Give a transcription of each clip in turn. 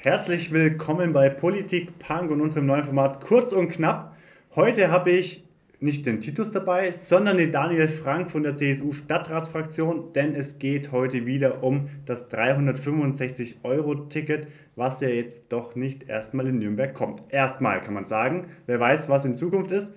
Herzlich willkommen bei Politik Punk und unserem neuen Format Kurz und Knapp. Heute habe ich nicht den Titus dabei, sondern den Daniel Frank von der CSU Stadtratsfraktion, denn es geht heute wieder um das 365-Euro-Ticket, was ja jetzt doch nicht erstmal in Nürnberg kommt. Erstmal kann man sagen, wer weiß, was in Zukunft ist.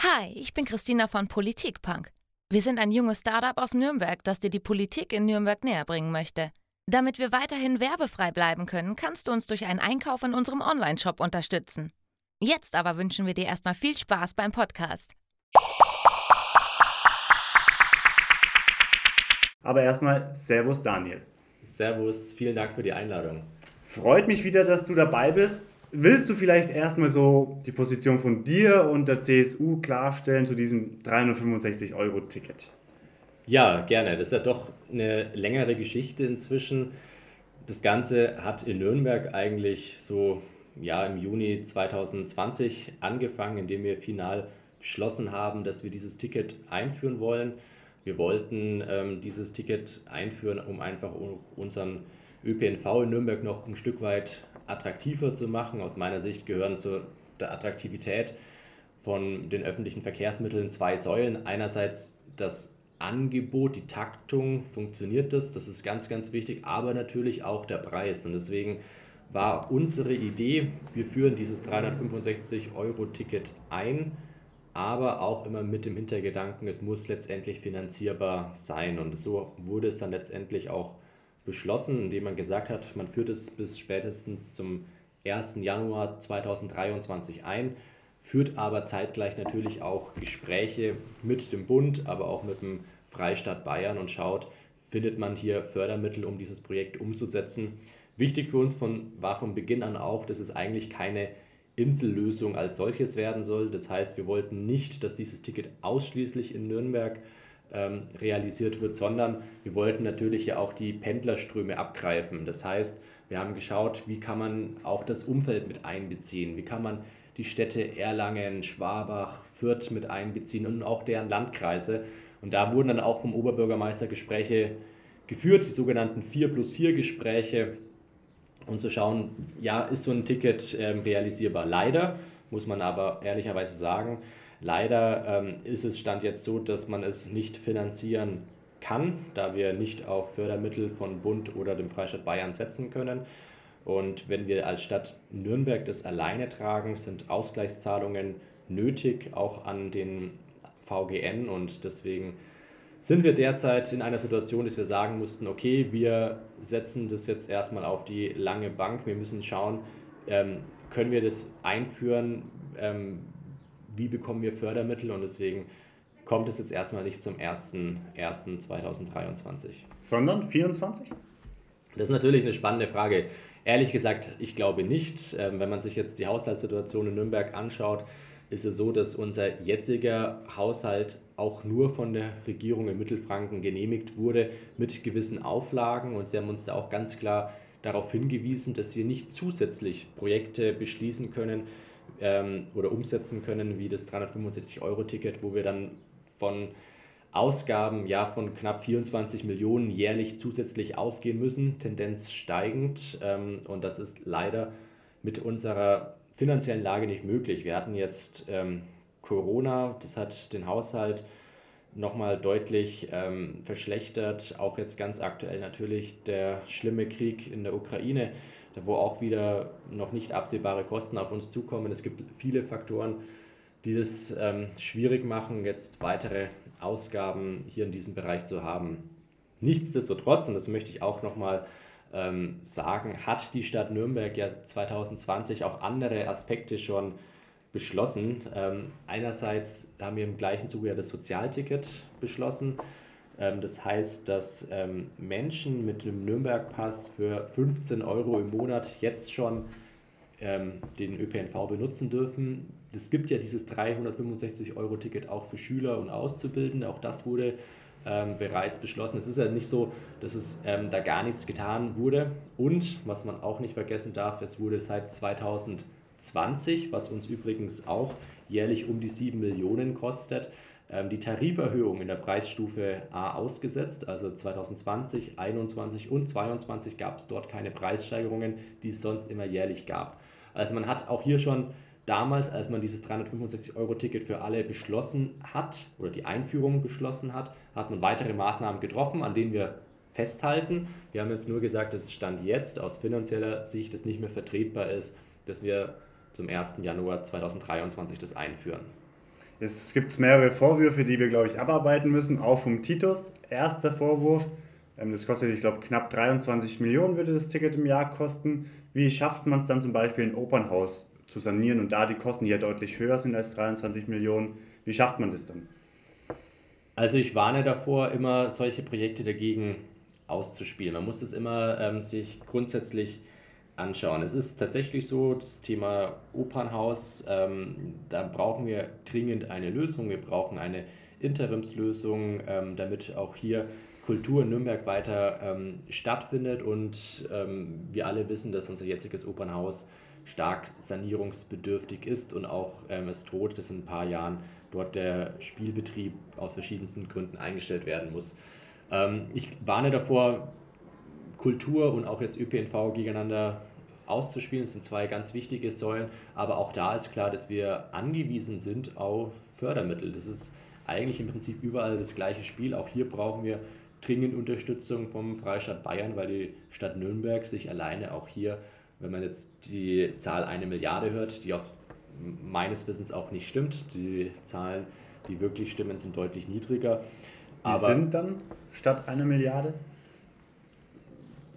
Hi, ich bin Christina von Politik Punk. Wir sind ein junges Startup aus Nürnberg, das dir die Politik in Nürnberg näher bringen möchte. Damit wir weiterhin werbefrei bleiben können, kannst du uns durch einen Einkauf in unserem Onlineshop unterstützen. Jetzt aber wünschen wir dir erstmal viel Spaß beim Podcast. Aber erstmal Servus Daniel. Servus, vielen Dank für die Einladung. Freut mich wieder, dass du dabei bist. Willst du vielleicht erstmal so die Position von dir und der CSU klarstellen zu diesem 365-Euro-Ticket? Ja, gerne. Das ist ja doch eine längere Geschichte inzwischen. Das Ganze hat in Nürnberg eigentlich so ja, im Juni 2020 angefangen, indem wir final beschlossen haben, dass wir dieses Ticket einführen wollen. Wir wollten ähm, dieses Ticket einführen, um einfach unseren ÖPNV in Nürnberg noch ein Stück weit attraktiver zu machen. Aus meiner Sicht gehören zu der Attraktivität von den öffentlichen Verkehrsmitteln zwei Säulen. Einerseits das Angebot, die Taktung, funktioniert das, das ist ganz, ganz wichtig, aber natürlich auch der Preis. Und deswegen war unsere Idee, wir führen dieses 365-Euro-Ticket ein, aber auch immer mit dem Hintergedanken, es muss letztendlich finanzierbar sein. Und so wurde es dann letztendlich auch beschlossen, indem man gesagt hat, man führt es bis spätestens zum 1. Januar 2023 ein führt aber zeitgleich natürlich auch Gespräche mit dem Bund, aber auch mit dem Freistaat Bayern und schaut, findet man hier Fördermittel, um dieses Projekt umzusetzen. Wichtig für uns von, war von Beginn an auch, dass es eigentlich keine Insellösung als solches werden soll. Das heißt, wir wollten nicht, dass dieses Ticket ausschließlich in Nürnberg ähm, realisiert wird, sondern wir wollten natürlich ja auch die Pendlerströme abgreifen. Das heißt, wir haben geschaut, wie kann man auch das Umfeld mit einbeziehen, wie kann man die Städte Erlangen, Schwabach, Fürth mit einbeziehen und auch deren Landkreise. Und da wurden dann auch vom Oberbürgermeister Gespräche geführt, die sogenannten 4 plus 4 Gespräche, um zu schauen, ja, ist so ein Ticket ähm, realisierbar? Leider, muss man aber ehrlicherweise sagen, leider ähm, ist es Stand jetzt so, dass man es nicht finanzieren kann, da wir nicht auf Fördermittel von Bund oder dem Freistaat Bayern setzen können. Und wenn wir als Stadt Nürnberg das alleine tragen, sind Ausgleichszahlungen nötig, auch an den VGN. Und deswegen sind wir derzeit in einer Situation, dass wir sagen mussten, okay, wir setzen das jetzt erstmal auf die lange Bank. Wir müssen schauen, ähm, können wir das einführen, ähm, wie bekommen wir Fördermittel und deswegen kommt es jetzt erstmal nicht zum 1.1.2023. Sondern 24? Das ist natürlich eine spannende Frage. Ehrlich gesagt, ich glaube nicht. Ähm, wenn man sich jetzt die Haushaltssituation in Nürnberg anschaut, ist es so, dass unser jetziger Haushalt auch nur von der Regierung in Mittelfranken genehmigt wurde mit gewissen Auflagen. Und sie haben uns da auch ganz klar darauf hingewiesen, dass wir nicht zusätzlich Projekte beschließen können ähm, oder umsetzen können, wie das 365-Euro-Ticket, wo wir dann von Ausgaben ja von knapp 24 Millionen jährlich zusätzlich ausgehen müssen, Tendenz steigend. Ähm, und das ist leider mit unserer finanziellen Lage nicht möglich. Wir hatten jetzt ähm, Corona, das hat den Haushalt nochmal deutlich ähm, verschlechtert. Auch jetzt ganz aktuell natürlich der schlimme Krieg in der Ukraine, wo auch wieder noch nicht absehbare Kosten auf uns zukommen. Es gibt viele Faktoren, die es ähm, schwierig machen, jetzt weitere Ausgaben hier in diesem Bereich zu haben. Nichtsdestotrotz, und das möchte ich auch nochmal ähm, sagen, hat die Stadt Nürnberg ja 2020 auch andere Aspekte schon beschlossen. Ähm, einerseits haben wir im gleichen Zuge ja das Sozialticket beschlossen. Ähm, das heißt, dass ähm, Menschen mit dem Nürnberg-Pass für 15 Euro im Monat jetzt schon ähm, den ÖPNV benutzen dürfen. Es gibt ja dieses 365-Euro-Ticket auch für Schüler und Auszubildende. Auch das wurde ähm, bereits beschlossen. Es ist ja nicht so, dass es ähm, da gar nichts getan wurde. Und was man auch nicht vergessen darf, es wurde seit 2020, was uns übrigens auch jährlich um die 7 Millionen kostet, die Tariferhöhung in der Preisstufe A ausgesetzt. Also 2020, 2021 und 2022 gab es dort keine Preissteigerungen, die es sonst immer jährlich gab. Also man hat auch hier schon damals, als man dieses 365-Euro-Ticket für alle beschlossen hat oder die Einführung beschlossen hat, hat man weitere Maßnahmen getroffen, an denen wir festhalten. Wir haben jetzt nur gesagt, dass Stand jetzt aus finanzieller Sicht es nicht mehr vertretbar ist, dass wir zum 1. Januar 2023 das einführen. Es gibt mehrere Vorwürfe, die wir, glaube ich, abarbeiten müssen, auch vom Titus. Erster Vorwurf, ähm, das kostet, ich glaube, knapp 23 Millionen würde das Ticket im Jahr kosten. Wie schafft man es dann zum Beispiel, ein Opernhaus zu sanieren und da die Kosten, ja deutlich höher sind als 23 Millionen, wie schafft man das dann? Also ich warne davor, immer solche Projekte dagegen auszuspielen. Man muss das immer ähm, sich grundsätzlich anschauen. Es ist tatsächlich so, das Thema Opernhaus, ähm, da brauchen wir dringend eine Lösung. Wir brauchen eine Interimslösung, ähm, damit auch hier Kultur in Nürnberg weiter ähm, stattfindet. Und ähm, wir alle wissen, dass unser jetziges Opernhaus stark sanierungsbedürftig ist und auch ähm, es droht, dass in ein paar Jahren dort der Spielbetrieb aus verschiedensten Gründen eingestellt werden muss. Ähm, ich warne davor, Kultur und auch jetzt ÖPNV gegeneinander auszuspielen. Das sind zwei ganz wichtige Säulen, aber auch da ist klar, dass wir angewiesen sind auf Fördermittel. Das ist eigentlich im Prinzip überall das gleiche Spiel. Auch hier brauchen wir dringend Unterstützung vom Freistaat Bayern, weil die Stadt Nürnberg sich alleine auch hier, wenn man jetzt die Zahl eine Milliarde hört, die aus meines Wissens auch nicht stimmt. Die Zahlen, die wirklich stimmen, sind deutlich niedriger. Die Aber sind dann statt einer Milliarde?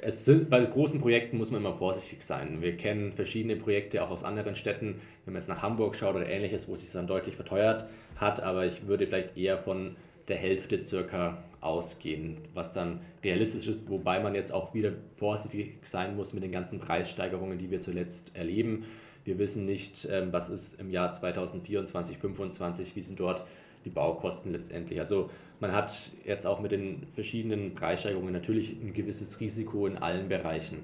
Es sind, bei großen Projekten muss man immer vorsichtig sein. Wir kennen verschiedene Projekte auch aus anderen Städten, wenn man jetzt nach Hamburg schaut oder ähnliches, wo es sich dann deutlich verteuert hat, aber ich würde vielleicht eher von der Hälfte circa ausgehen, was dann realistisch ist, wobei man jetzt auch wieder vorsichtig sein muss mit den ganzen Preissteigerungen, die wir zuletzt erleben. Wir wissen nicht, ähm, was ist im Jahr 2024, 2025, wie sind dort die Baukosten letztendlich. Also man hat jetzt auch mit den verschiedenen Preissteigerungen natürlich ein gewisses Risiko in allen Bereichen.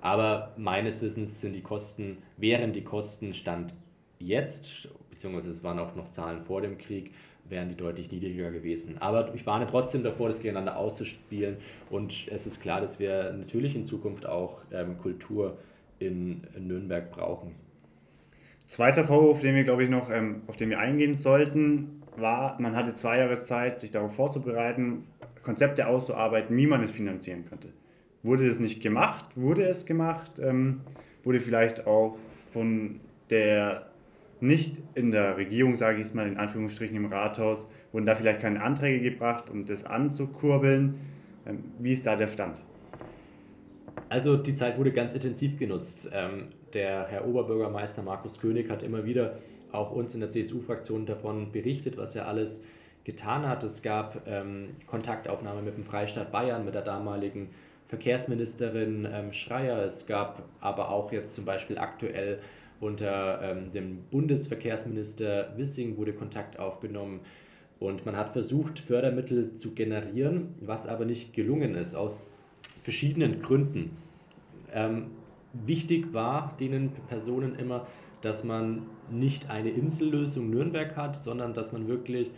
Aber meines Wissens sind die Kosten, wären die Kosten Stand jetzt, beziehungsweise es waren auch noch Zahlen vor dem Krieg, wären die deutlich niedriger gewesen. Aber ich warne trotzdem davor, das gegeneinander auszuspielen. Und es ist klar, dass wir natürlich in Zukunft auch ähm, Kultur in, in Nürnberg brauchen. Zweiter Vorwurf, den wir, glaube ich, noch ähm, auf den wir eingehen sollten, war, man hatte zwei Jahre Zeit, sich darauf vorzubereiten, Konzepte auszuarbeiten, wie man es finanzieren könnte. Wurde das nicht gemacht? Wurde es gemacht? Ähm, wurde vielleicht auch von der nicht in der Regierung, sage ich es mal in Anführungsstrichen im Rathaus, wurden da vielleicht keine Anträge gebracht, um das anzukurbeln? Ähm, wie ist da der Stand? Also die Zeit wurde ganz intensiv genutzt. Der Herr Oberbürgermeister Markus König hat immer wieder auch uns in der CSU-Fraktion davon berichtet, was er alles getan hat. Es gab ähm, Kontaktaufnahme mit dem Freistaat Bayern, mit der damaligen Verkehrsministerin ähm, Schreier. Es gab aber auch jetzt zum Beispiel aktuell unter ähm, dem Bundesverkehrsminister Wissing wurde Kontakt aufgenommen und man hat versucht, Fördermittel zu generieren, was aber nicht gelungen ist, aus verschiedenen Gründen. Ähm, wichtig war denen Personen immer, dass man nicht eine Insellösung Nürnberg hat, sondern dass man wirklich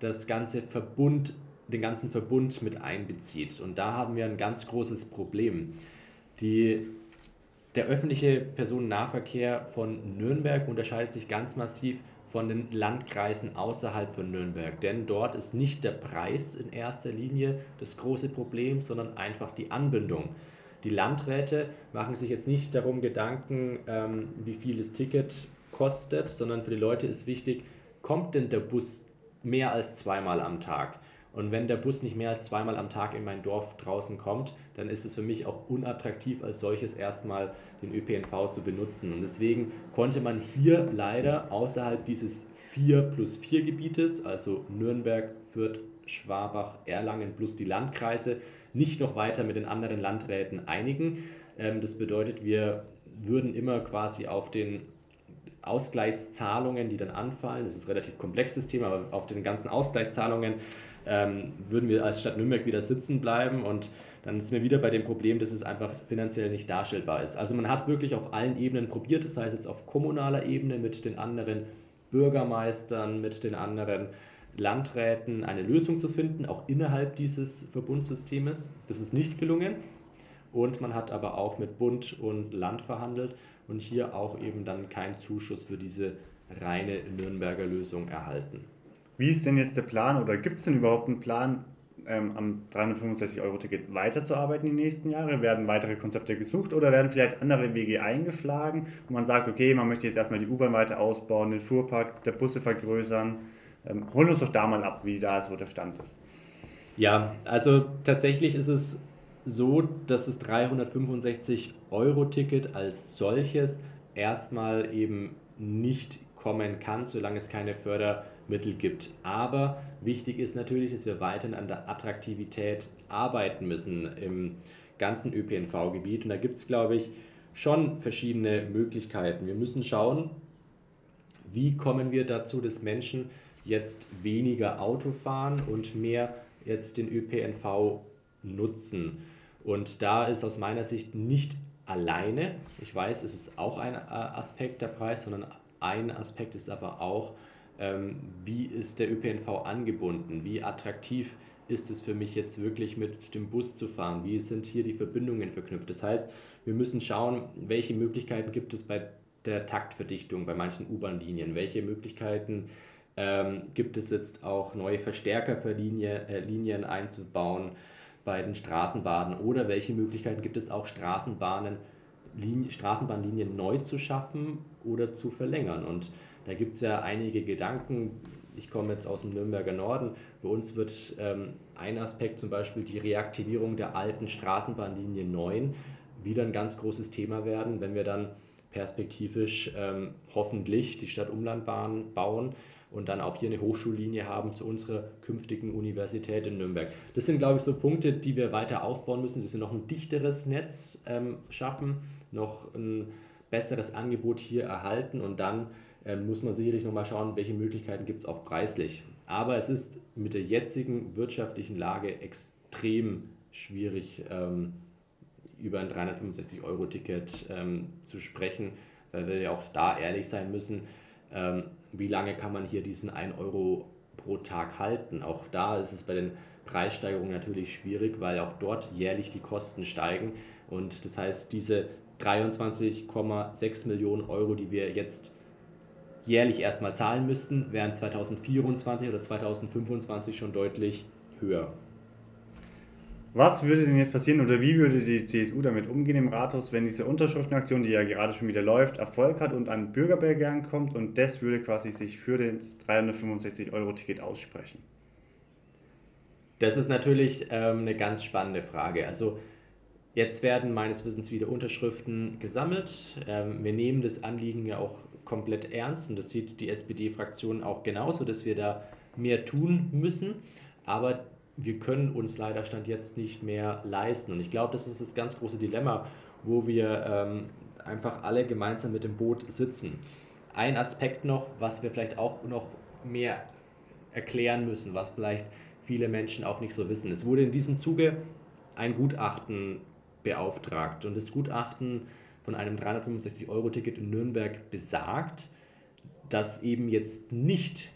das ganze Verbund, den ganzen Verbund mit einbezieht. Und da haben wir ein ganz großes Problem. Die, der öffentliche Personennahverkehr von Nürnberg unterscheidet sich ganz massiv von den Landkreisen außerhalb von Nürnberg. Denn dort ist nicht der Preis in erster Linie das große Problem, sondern einfach die Anbindung. Die Landräte machen sich jetzt nicht darum Gedanken, ähm, wie viel das Ticket kostet, sondern für die Leute ist wichtig, kommt denn der Bus mehr als zweimal am Tag? Und wenn der Bus nicht mehr als zweimal am Tag in mein Dorf draußen kommt, dann ist es für mich auch unattraktiv, als solches erstmal den ÖPNV zu benutzen. Und deswegen konnte man hier leider außerhalb dieses 4 plus 4 Gebietes, also Nürnberg, Fürth, Schwabach, Erlangen plus die Landkreise, nicht noch weiter mit den anderen Landräten einigen. Ähm, das bedeutet, wir würden immer quasi auf den Ausgleichszahlungen, die dann anfallen, das ist ein relativ komplexes Thema, aber auf den ganzen Ausgleichszahlungen ähm, würden wir als Stadt Nürnberg wieder sitzen bleiben und dann sind wir wieder bei dem Problem, dass es einfach finanziell nicht darstellbar ist. Also man hat wirklich auf allen Ebenen probiert, das heißt jetzt auf kommunaler Ebene mit den anderen Bürgermeistern, mit den anderen Landräten eine Lösung zu finden, auch innerhalb dieses Verbundsystems. Das ist nicht gelungen. Und man hat aber auch mit Bund und Land verhandelt und hier auch eben dann keinen Zuschuss für diese reine Nürnberger Lösung erhalten. Wie ist denn jetzt der Plan oder gibt es denn überhaupt einen Plan, ähm, am 365-Euro-Ticket weiterzuarbeiten die nächsten Jahre? Werden weitere Konzepte gesucht oder werden vielleicht andere Wege eingeschlagen und man sagt, okay, man möchte jetzt erstmal die U-Bahn weiter ausbauen, den Fuhrpark der Busse vergrößern? Ähm, holen uns doch da mal ab, wie da so der Stand ist. Ja, also tatsächlich ist es so, dass das 365-Euro-Ticket als solches erstmal eben nicht kommen kann, solange es keine Fördermittel gibt. Aber wichtig ist natürlich, dass wir weiterhin an der Attraktivität arbeiten müssen im ganzen ÖPNV-Gebiet. Und da gibt es, glaube ich, schon verschiedene Möglichkeiten. Wir müssen schauen, wie kommen wir dazu, dass Menschen jetzt weniger Auto fahren und mehr jetzt den ÖPNV nutzen. Und da ist aus meiner Sicht nicht alleine, ich weiß, es ist auch ein äh, Aspekt der Preis, sondern ein Aspekt ist aber auch, ähm, wie ist der ÖPNV angebunden, wie attraktiv ist es für mich jetzt wirklich mit dem Bus zu fahren, wie sind hier die Verbindungen verknüpft. Das heißt, wir müssen schauen, welche Möglichkeiten gibt es bei der Taktverdichtung bei manchen U-Bahn-Linien, welche Möglichkeiten ähm, gibt es jetzt auch neue Verstärker für Linie, äh, Linien einzubauen bei den Straßenbahnen oder welche Möglichkeiten gibt es auch Straßenbahnen, Linie, Straßenbahnlinien neu zu schaffen oder zu verlängern. Und da gibt es ja einige Gedanken. Ich komme jetzt aus dem Nürnberger Norden. Bei uns wird ähm, ein Aspekt zum Beispiel die Reaktivierung der alten Straßenbahnlinie 9 wieder ein ganz großes Thema werden, wenn wir dann perspektivisch ähm, hoffentlich die Stadtumlandbahn bauen und dann auch hier eine Hochschullinie haben zu unserer künftigen Universität in Nürnberg. Das sind, glaube ich, so Punkte, die wir weiter ausbauen müssen, dass wir noch ein dichteres Netz ähm, schaffen, noch ein besseres Angebot hier erhalten und dann ähm, muss man sicherlich nochmal schauen, welche Möglichkeiten gibt es auch preislich. Aber es ist mit der jetzigen wirtschaftlichen Lage extrem schwierig, ähm, über ein 365-Euro-Ticket ähm, zu sprechen, weil wir ja auch da ehrlich sein müssen ähm, wie lange kann man hier diesen 1 Euro pro Tag halten. Auch da ist es bei den Preissteigerungen natürlich schwierig, weil auch dort jährlich die Kosten steigen. Und das heißt, diese 23,6 Millionen Euro, die wir jetzt jährlich erstmal zahlen müssten, wären 2024 oder 2025 schon deutlich höher. Was würde denn jetzt passieren oder wie würde die CSU damit umgehen im Rathaus, wenn diese Unterschriftenaktion, die ja gerade schon wieder läuft, Erfolg hat und ein Bürgerbegehren kommt und das würde quasi sich für das 365-Euro-Ticket aussprechen? Das ist natürlich ähm, eine ganz spannende Frage. Also jetzt werden meines Wissens wieder Unterschriften gesammelt. Ähm, wir nehmen das Anliegen ja auch komplett ernst und das sieht die SPD-Fraktion auch genauso, dass wir da mehr tun müssen. Aber wir können uns leider Stand jetzt nicht mehr leisten. Und ich glaube, das ist das ganz große Dilemma, wo wir ähm, einfach alle gemeinsam mit dem Boot sitzen. Ein Aspekt noch, was wir vielleicht auch noch mehr erklären müssen, was vielleicht viele Menschen auch nicht so wissen. Es wurde in diesem Zuge ein Gutachten beauftragt und das Gutachten von einem 365-Euro-Ticket in Nürnberg besagt, dass eben jetzt nicht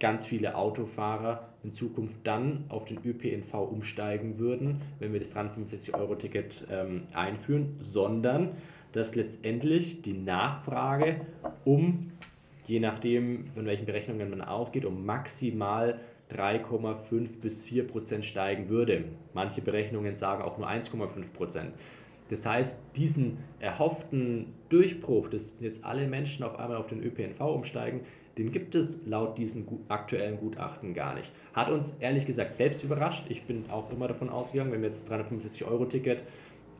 ganz viele Autofahrer in Zukunft dann auf den ÖPNV umsteigen würden, wenn wir das 365-Euro-Ticket ähm, einführen, sondern dass letztendlich die Nachfrage um, je nachdem von welchen Berechnungen man ausgeht, um maximal 3,5 bis 4 Prozent steigen würde. Manche Berechnungen sagen auch nur 1,5 Prozent. Das heißt, diesen erhofften Durchbruch, dass jetzt alle Menschen auf einmal auf den ÖPNV umsteigen, den gibt es laut diesem aktuellen Gutachten gar nicht. Hat uns ehrlich gesagt selbst überrascht. Ich bin auch immer davon ausgegangen, wenn wir jetzt das 365-Euro-Ticket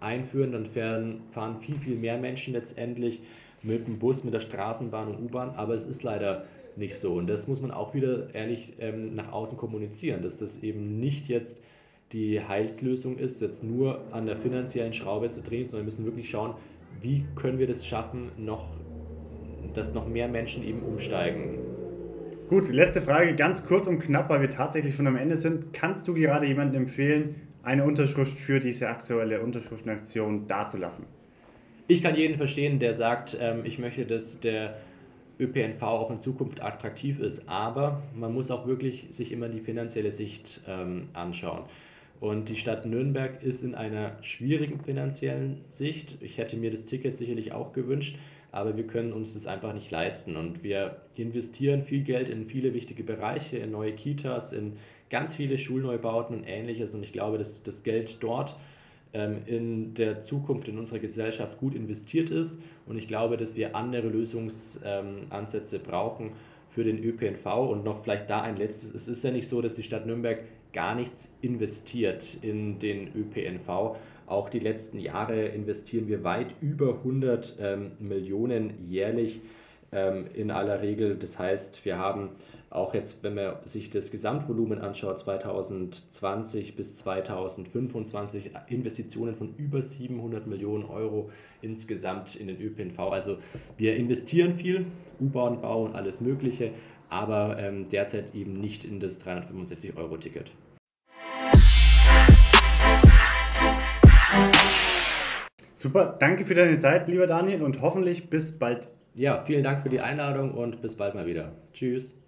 einführen, dann fahren, fahren viel, viel mehr Menschen letztendlich mit dem Bus, mit der Straßenbahn und U-Bahn. Aber es ist leider nicht so. Und das muss man auch wieder ehrlich ähm, nach außen kommunizieren, dass das eben nicht jetzt die Heilslösung ist, jetzt nur an der finanziellen Schraube zu drehen, sondern wir müssen wirklich schauen, wie können wir das schaffen, noch dass noch mehr Menschen eben umsteigen. Gut, letzte Frage, ganz kurz und knapp, weil wir tatsächlich schon am Ende sind. Kannst du gerade jemandem empfehlen, eine Unterschrift für diese aktuelle Unterschriftenaktion dazulassen? Ich kann jeden verstehen, der sagt, ähm, ich möchte, dass der ÖPNV auch in Zukunft attraktiv ist. Aber man muss auch wirklich sich immer die finanzielle Sicht ähm, anschauen. Und die Stadt Nürnberg ist in einer schwierigen finanziellen Sicht. Ich hätte mir das Ticket sicherlich auch gewünscht, aber wir können uns das einfach nicht leisten. Und wir investieren viel Geld in viele wichtige Bereiche, in neue Kitas, in ganz viele Schulneubauten und ähnliches. Und ich glaube, dass das Geld dort ähm, in der Zukunft in unserer Gesellschaft gut investiert ist. Und ich glaube, dass wir andere Lösungsansätze brauchen für den ÖPNV. Und noch vielleicht da ein letztes. Es ist ja nicht so, dass die Stadt Nürnberg gar nichts investiert in den ÖPNV. Auch die letzten Jahre investieren wir weit über 100 ähm, Millionen jährlich ähm, in aller Regel. Das heißt, wir haben auch jetzt, wenn man sich das Gesamtvolumen anschaut, 2020 bis 2025 Investitionen von über 700 Millionen Euro insgesamt in den ÖPNV. Also wir investieren viel, U-Bahn-Bau und alles Mögliche, aber ähm, derzeit eben nicht in das 365-Euro-Ticket. Super, danke für deine Zeit, lieber Daniel, und hoffentlich bis bald. Ja, vielen Dank für die Einladung und bis bald mal wieder. Tschüss.